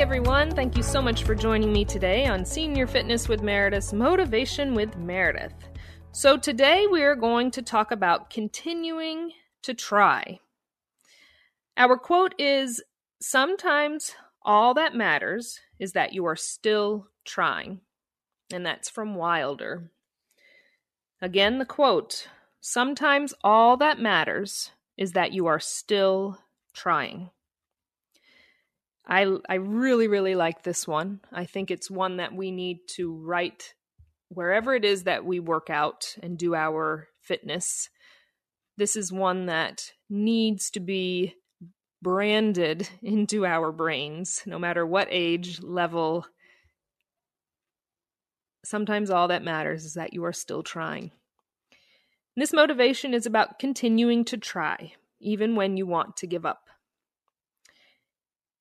everyone. Thank you so much for joining me today on Senior Fitness with Meredith's Motivation with Meredith. So, today we are going to talk about continuing to try. Our quote is Sometimes all that matters is that you are still trying. And that's from Wilder. Again, the quote Sometimes all that matters is that you are still trying. I, I really, really like this one. I think it's one that we need to write wherever it is that we work out and do our fitness. This is one that needs to be branded into our brains, no matter what age, level. Sometimes all that matters is that you are still trying. And this motivation is about continuing to try, even when you want to give up.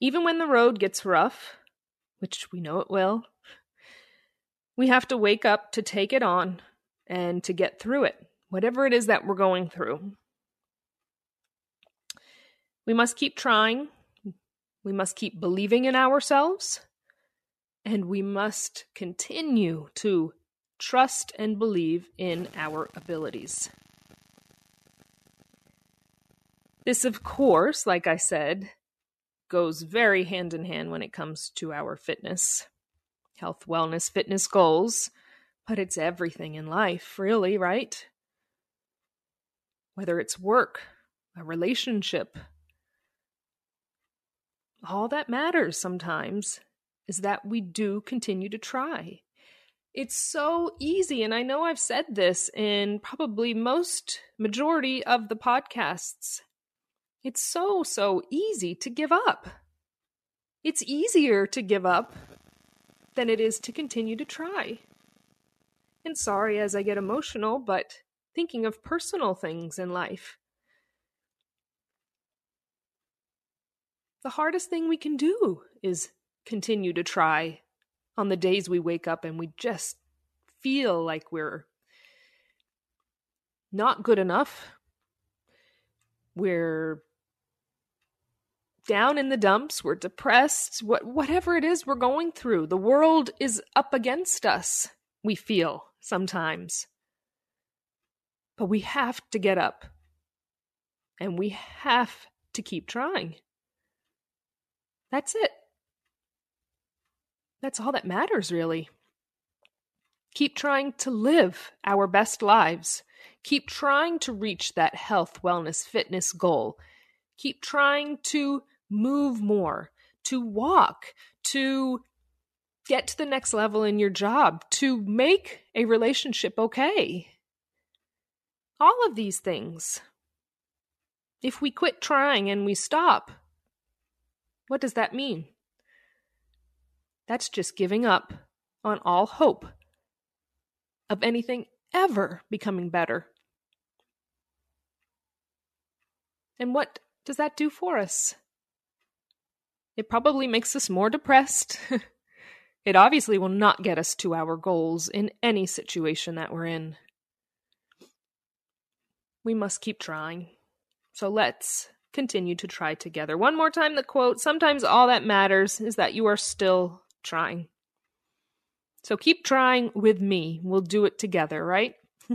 Even when the road gets rough, which we know it will, we have to wake up to take it on and to get through it, whatever it is that we're going through. We must keep trying. We must keep believing in ourselves. And we must continue to trust and believe in our abilities. This, of course, like I said, goes very hand in hand when it comes to our fitness, health, wellness, fitness goals, but it's everything in life, really, right? Whether it's work, a relationship, all that matters sometimes is that we do continue to try. It's so easy, and I know I've said this in probably most majority of the podcasts. It's so, so easy to give up. It's easier to give up than it is to continue to try. And sorry as I get emotional, but thinking of personal things in life. the hardest thing we can do is continue to try on the days we wake up and we just feel like we're not good enough. We're down in the dumps, we're depressed, what whatever it is we're going through. The world is up against us, we feel sometimes. But we have to get up. And we have to keep trying. That's it. That's all that matters, really. Keep trying to live our best lives. Keep trying to reach that health, wellness, fitness goal. Keep trying to move more, to walk, to get to the next level in your job, to make a relationship okay. All of these things. If we quit trying and we stop, what does that mean? That's just giving up on all hope of anything ever becoming better. And what does that do for us? It probably makes us more depressed. it obviously will not get us to our goals in any situation that we're in. We must keep trying. So let's continue to try together. One more time, the quote Sometimes all that matters is that you are still trying. So keep trying with me. We'll do it together, right?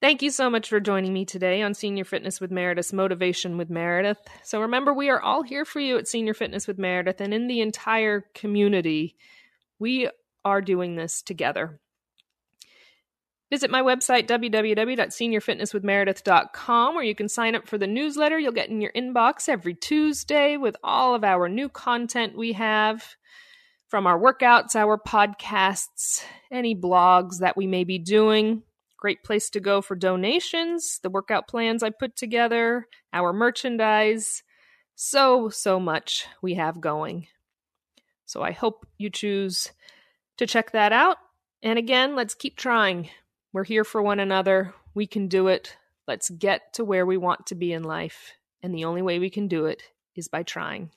Thank you so much for joining me today on Senior Fitness with Meredith's Motivation with Meredith. So remember, we are all here for you at Senior Fitness with Meredith and in the entire community. We are doing this together. Visit my website, www.seniorfitnesswithmeredith.com, where you can sign up for the newsletter you'll get in your inbox every Tuesday with all of our new content we have from our workouts, our podcasts, any blogs that we may be doing. Great place to go for donations, the workout plans I put together, our merchandise. So, so much we have going. So I hope you choose to check that out. And again, let's keep trying. We're here for one another. We can do it. Let's get to where we want to be in life. And the only way we can do it is by trying.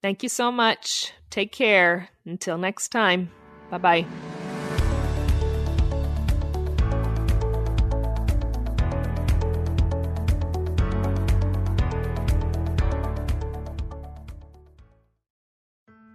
Thank you so much. Take care. Until next time. Bye bye.